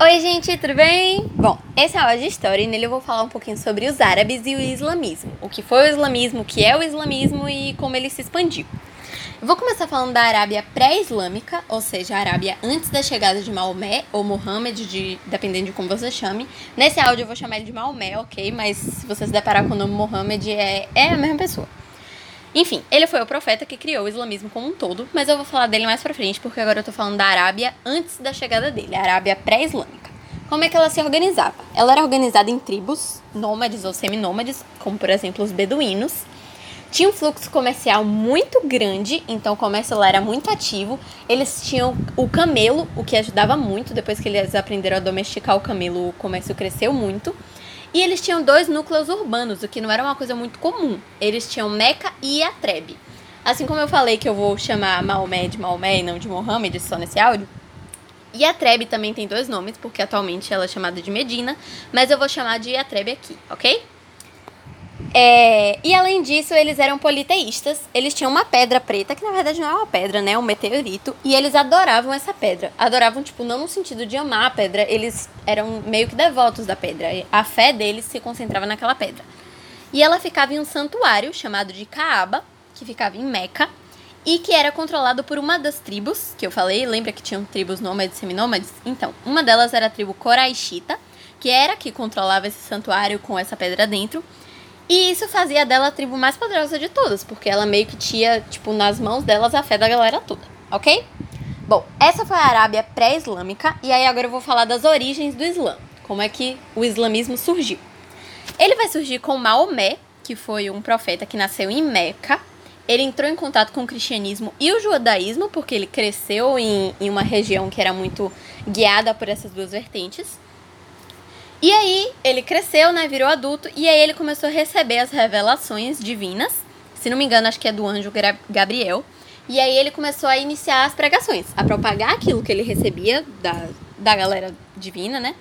Oi, gente, tudo bem? Bom, esse é a aula de história e nele eu vou falar um pouquinho sobre os árabes e o islamismo. O que foi o islamismo, o que é o islamismo e como ele se expandiu. Eu vou começar falando da Arábia pré-islâmica, ou seja, a Arábia antes da chegada de Maomé, ou Mohammed, de, dependendo de como você chame. Nesse áudio eu vou chamar ele de Maomé, ok? Mas se você se deparar com o nome Mohammed, é, é a mesma pessoa. Enfim, ele foi o profeta que criou o islamismo como um todo, mas eu vou falar dele mais pra frente, porque agora eu tô falando da Arábia antes da chegada dele, a Arábia pré-islâmica. Como é que ela se organizava? Ela era organizada em tribos, nômades ou seminômades, como por exemplo os beduínos. Tinha um fluxo comercial muito grande, então o comércio lá era muito ativo. Eles tinham o camelo, o que ajudava muito. Depois que eles aprenderam a domesticar o camelo, o comércio cresceu muito. E eles tinham dois núcleos urbanos, o que não era uma coisa muito comum. Eles tinham Meca e Yatreb. Assim como eu falei que eu vou chamar Maomé de Maomé e não de Mohammed só nesse áudio, Yatreb também tem dois nomes, porque atualmente ela é chamada de Medina, mas eu vou chamar de Yatreb aqui, ok? É, e além disso, eles eram politeístas. Eles tinham uma pedra preta, que na verdade não é uma pedra, né? É um meteorito. E eles adoravam essa pedra. Adoravam, tipo, não no sentido de amar a pedra, eles eram meio que devotos da pedra. A fé deles se concentrava naquela pedra. E ela ficava em um santuário chamado de Kaaba, que ficava em Meca, e que era controlado por uma das tribos que eu falei. Lembra que tinham tribos nômades e seminômades? Então, uma delas era a tribo Coraixita, que era que controlava esse santuário com essa pedra dentro. E isso fazia dela a tribo mais poderosa de todas, porque ela meio que tinha, tipo, nas mãos delas a fé da galera toda, ok? Bom, essa foi a Arábia pré-islâmica, e aí agora eu vou falar das origens do Islã, como é que o islamismo surgiu. Ele vai surgir com Maomé, que foi um profeta que nasceu em Meca. Ele entrou em contato com o cristianismo e o judaísmo, porque ele cresceu em, em uma região que era muito guiada por essas duas vertentes. E aí ele cresceu, né, virou adulto, e aí ele começou a receber as revelações divinas. Se não me engano, acho que é do anjo Gabriel. E aí ele começou a iniciar as pregações, a propagar aquilo que ele recebia da, da galera divina, né?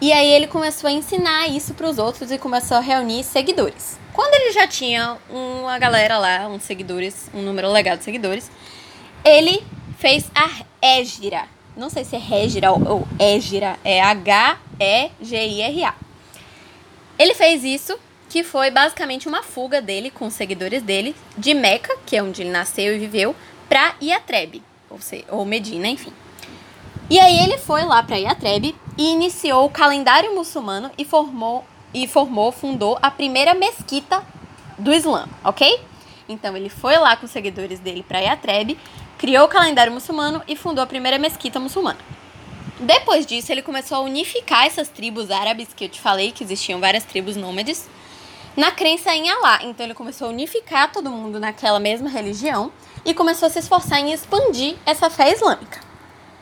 E aí ele começou a ensinar isso para os outros e começou a reunir seguidores. Quando ele já tinha uma galera lá, uns seguidores, um número legal de seguidores, ele fez a Égira, não sei se é Régira ou, ou Égira, é H-E-G-I-R-A. Ele fez isso, que foi basicamente uma fuga dele com os seguidores dele, de Meca, que é onde ele nasceu e viveu, para Iatreb, ou, seja, ou Medina, enfim. E aí ele foi lá para Iatreb e iniciou o calendário muçulmano e formou, e formou, fundou a primeira mesquita do Islã, ok? Então ele foi lá com os seguidores dele para Iatreb criou o calendário muçulmano e fundou a primeira mesquita muçulmana. Depois disso, ele começou a unificar essas tribos árabes que eu te falei, que existiam várias tribos nômades, na crença em Alá. Então, ele começou a unificar todo mundo naquela mesma religião e começou a se esforçar em expandir essa fé islâmica.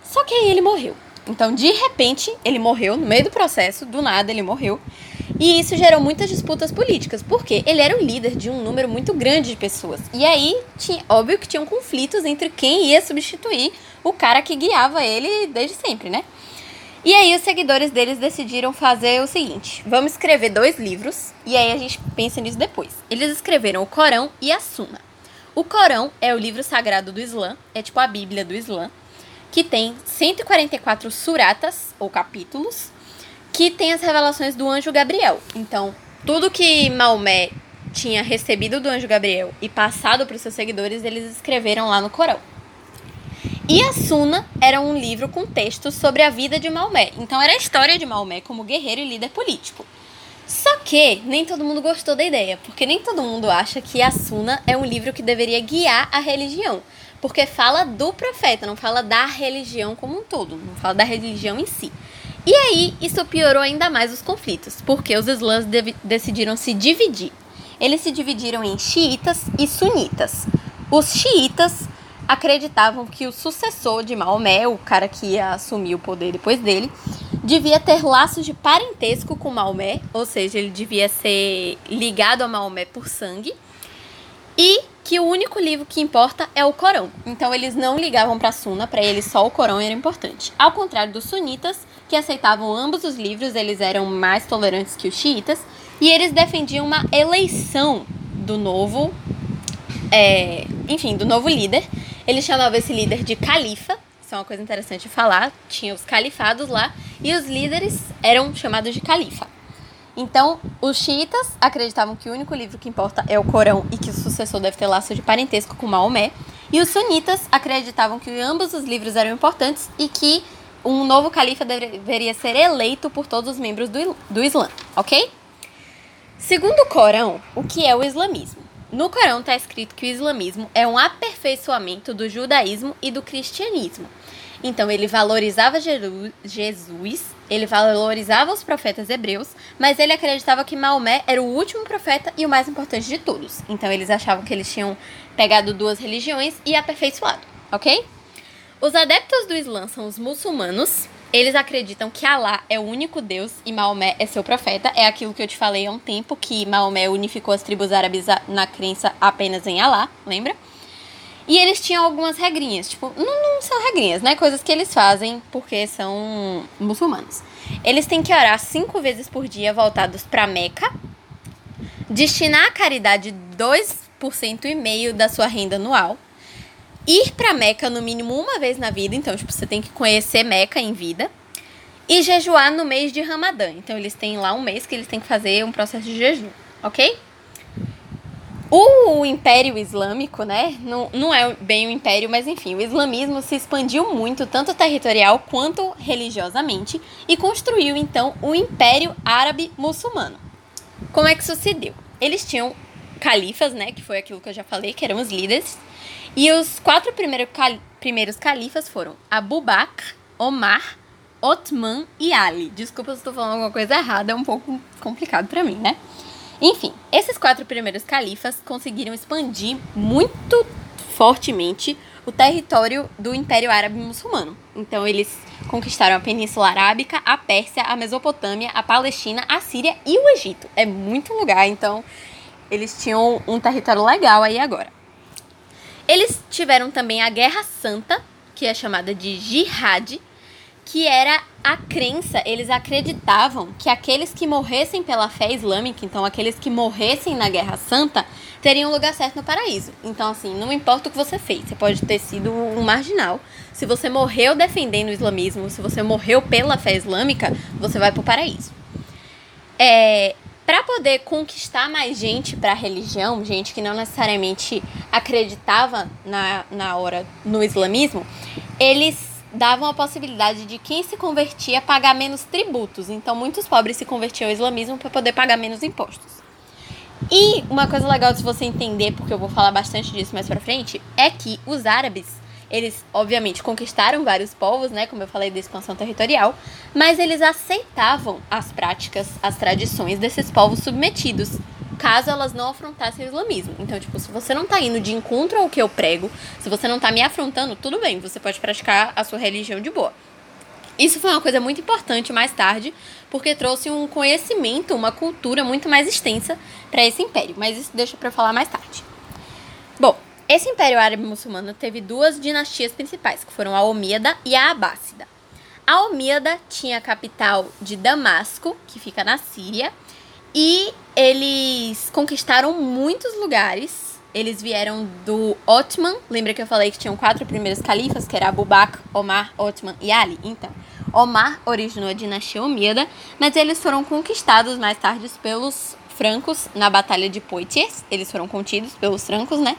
Só que aí ele morreu. Então, de repente, ele morreu no meio do processo, do nada ele morreu. E isso gerou muitas disputas políticas, porque ele era o líder de um número muito grande de pessoas. E aí, tinha, óbvio que tinham conflitos entre quem ia substituir o cara que guiava ele desde sempre, né? E aí os seguidores deles decidiram fazer o seguinte: vamos escrever dois livros, e aí a gente pensa nisso depois. Eles escreveram o Corão e a Sunna. O Corão é o livro sagrado do Islã, é tipo a Bíblia do Islã, que tem 144 suratas, ou capítulos, que tem as revelações do anjo Gabriel. Então, tudo que Maomé tinha recebido do anjo Gabriel e passado para os seus seguidores, eles escreveram lá no Corão. E a Sunna era um livro com textos sobre a vida de Maomé. Então era a história de Maomé como guerreiro e líder político. Só que nem todo mundo gostou da ideia, porque nem todo mundo acha que a Sunna é um livro que deveria guiar a religião, porque fala do profeta, não fala da religião como um todo, não fala da religião em si. E aí, isso piorou ainda mais os conflitos, porque os islãs decidiram se dividir. Eles se dividiram em xiitas e sunitas. Os xiitas acreditavam que o sucessor de Maomé, o cara que ia assumir o poder depois dele, devia ter laços de parentesco com Maomé, ou seja, ele devia ser ligado a Maomé por sangue, e que o único livro que importa é o Corão. Então eles não ligavam para a Sunna, para eles só o Corão era importante. Ao contrário dos sunitas, que aceitavam ambos os livros, eles eram mais tolerantes que os xiitas, e eles defendiam uma eleição do novo, é, enfim, do novo líder. Eles chamavam esse líder de califa, isso é uma coisa interessante de falar. Tinha os califados lá, e os líderes eram chamados de califa. Então, os xiitas acreditavam que o único livro que importa é o Corão e que o sucessor deve ter laço de parentesco com Maomé, e os sunitas acreditavam que ambos os livros eram importantes e que um novo califa deveria ser eleito por todos os membros do, do Islã, ok? Segundo o Corão, o que é o islamismo? No Corão está escrito que o islamismo é um aperfeiçoamento do judaísmo e do cristianismo. Então ele valorizava Jesus, ele valorizava os profetas hebreus, mas ele acreditava que Maomé era o último profeta e o mais importante de todos. Então eles achavam que eles tinham pegado duas religiões e aperfeiçoado, ok? Os adeptos do Islã são os muçulmanos, eles acreditam que Alá é o único Deus e Maomé é seu profeta. É aquilo que eu te falei há um tempo, que Maomé unificou as tribos árabes na crença apenas em Alá, lembra? E eles tinham algumas regrinhas, tipo, não, não são regrinhas, né? Coisas que eles fazem porque são muçulmanos. Eles têm que orar cinco vezes por dia voltados para Meca, destinar à caridade 2% e meio da sua renda anual ir para Meca no mínimo uma vez na vida, então tipo, você tem que conhecer Meca em vida. E jejuar no mês de Ramadã. Então eles têm lá um mês que eles têm que fazer um processo de jejum, ok? O Império Islâmico, né? Não, não é bem o um império, mas enfim, o islamismo se expandiu muito, tanto territorial quanto religiosamente, e construiu então o Império Árabe Muçulmano. Como é que sucedeu? Eles tinham califas, né? Que foi aquilo que eu já falei, que eram os líderes. E os quatro primeiro cal primeiros califas foram Abu Bakr, Omar, Otman e Ali. Desculpa se estou falando alguma coisa errada, é um pouco complicado para mim, né? Enfim, esses quatro primeiros califas conseguiram expandir muito fortemente o território do Império Árabe Muçulmano. Então, eles conquistaram a Península Arábica, a Pérsia, a Mesopotâmia, a Palestina, a Síria e o Egito. É muito lugar, então eles tinham um território legal aí agora. Eles tiveram também a Guerra Santa, que é chamada de Jihad, que era a crença, eles acreditavam que aqueles que morressem pela fé islâmica, então aqueles que morressem na Guerra Santa, teriam um lugar certo no paraíso. Então, assim, não importa o que você fez, você pode ter sido um marginal. Se você morreu defendendo o islamismo, se você morreu pela fé islâmica, você vai para o paraíso. É, para poder conquistar mais gente para a religião, gente que não necessariamente acreditava na, na hora no islamismo, eles davam a possibilidade de quem se convertia pagar menos tributos. Então, muitos pobres se convertiam ao islamismo para poder pagar menos impostos. E uma coisa legal de você entender, porque eu vou falar bastante disso mais para frente, é que os árabes eles, obviamente, conquistaram vários povos, né? Como eu falei da expansão territorial, mas eles aceitavam as práticas, as tradições desses povos submetidos, caso elas não afrontassem o islamismo. Então, tipo, se você não tá indo de encontro ao que eu prego, se você não tá me afrontando, tudo bem, você pode praticar a sua religião de boa. Isso foi uma coisa muito importante mais tarde, porque trouxe um conhecimento, uma cultura muito mais extensa para esse império, mas isso deixa para falar mais tarde. Bom, esse Império Árabe Muçulmano teve duas dinastias principais, que foram a Omíada e a Abássida. A Omíada tinha a capital de Damasco, que fica na Síria, e eles conquistaram muitos lugares. Eles vieram do Otman, lembra que eu falei que tinham quatro primeiros califas, que era Abu Bakr, Omar, Otman e Ali? Então, Omar originou a dinastia Omíada, mas eles foram conquistados mais tarde pelos francos na Batalha de Poitiers. Eles foram contidos pelos francos, né?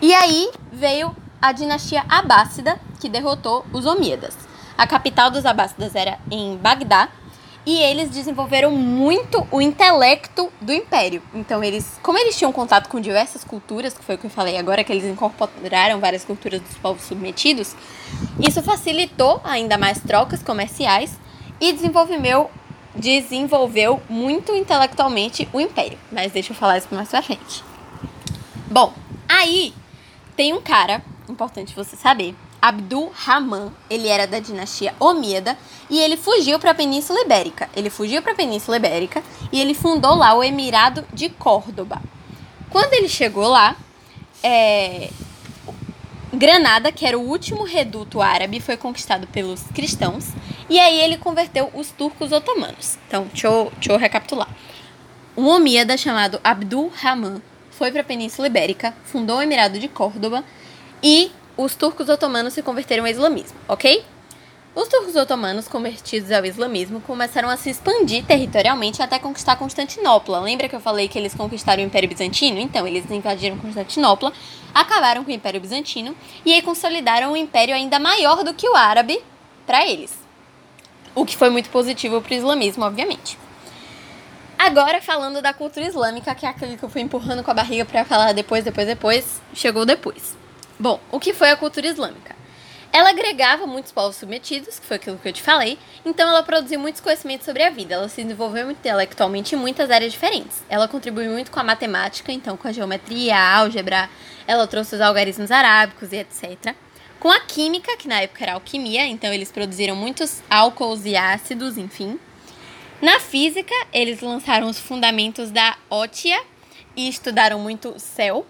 E aí veio a dinastia Abássida, que derrotou os Omíadas. A capital dos Abássidas era em Bagdá, e eles desenvolveram muito o intelecto do império. Então, eles, como eles tinham contato com diversas culturas, que foi o que eu falei agora, que eles incorporaram várias culturas dos povos submetidos, isso facilitou ainda mais trocas comerciais e desenvolveu, desenvolveu muito intelectualmente o império. Mas deixa eu falar isso mais pra frente. Bom, aí tem um cara, importante você saber, Abdul Rahman, ele era da dinastia Omíada e ele fugiu para a Península Ibérica. Ele fugiu para a Península Ibérica e ele fundou lá o Emirado de Córdoba. Quando ele chegou lá, é, Granada, que era o último reduto árabe, foi conquistado pelos cristãos e aí ele converteu os turcos otomanos. Então, deixa eu, deixa eu recapitular. Um Omíada chamado Abdul Rahman foi para a Península Ibérica, fundou o Emirado de Córdoba e os turcos otomanos se converteram ao islamismo, ok? Os turcos otomanos, convertidos ao islamismo, começaram a se expandir territorialmente até conquistar Constantinopla. Lembra que eu falei que eles conquistaram o Império Bizantino? Então, eles invadiram Constantinopla, acabaram com o Império Bizantino e aí consolidaram um império ainda maior do que o árabe para eles. O que foi muito positivo para o islamismo, obviamente. Agora, falando da cultura islâmica, que é aquele que eu fui empurrando com a barriga para falar depois, depois, depois, chegou depois. Bom, o que foi a cultura islâmica? Ela agregava muitos povos submetidos, que foi aquilo que eu te falei, então ela produziu muitos conhecimentos sobre a vida. Ela se desenvolveu intelectualmente em muitas áreas diferentes. Ela contribuiu muito com a matemática, então com a geometria, a álgebra, ela trouxe os algarismos arábicos e etc. Com a química, que na época era alquimia, então eles produziram muitos álcools e ácidos, enfim. Na física, eles lançaram os fundamentos da ótia e estudaram muito o céu,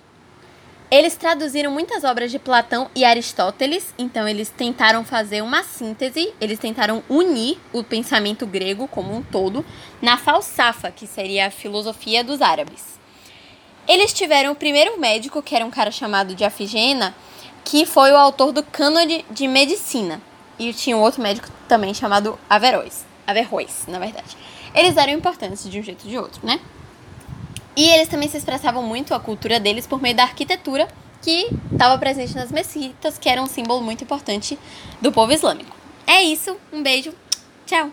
eles traduziram muitas obras de Platão e Aristóteles, então eles tentaram fazer uma síntese, eles tentaram unir o pensamento grego como um todo na falsafa, que seria a filosofia dos árabes. Eles tiveram o primeiro médico, que era um cara chamado de Afigena, que foi o autor do Cânone de Medicina. E tinha um outro médico também chamado Averroes. Averroes, na verdade. Eles eram importantes de um jeito ou de outro, né? E eles também se expressavam muito a cultura deles por meio da arquitetura que estava presente nas mesquitas, que era um símbolo muito importante do povo islâmico. É isso, um beijo, tchau!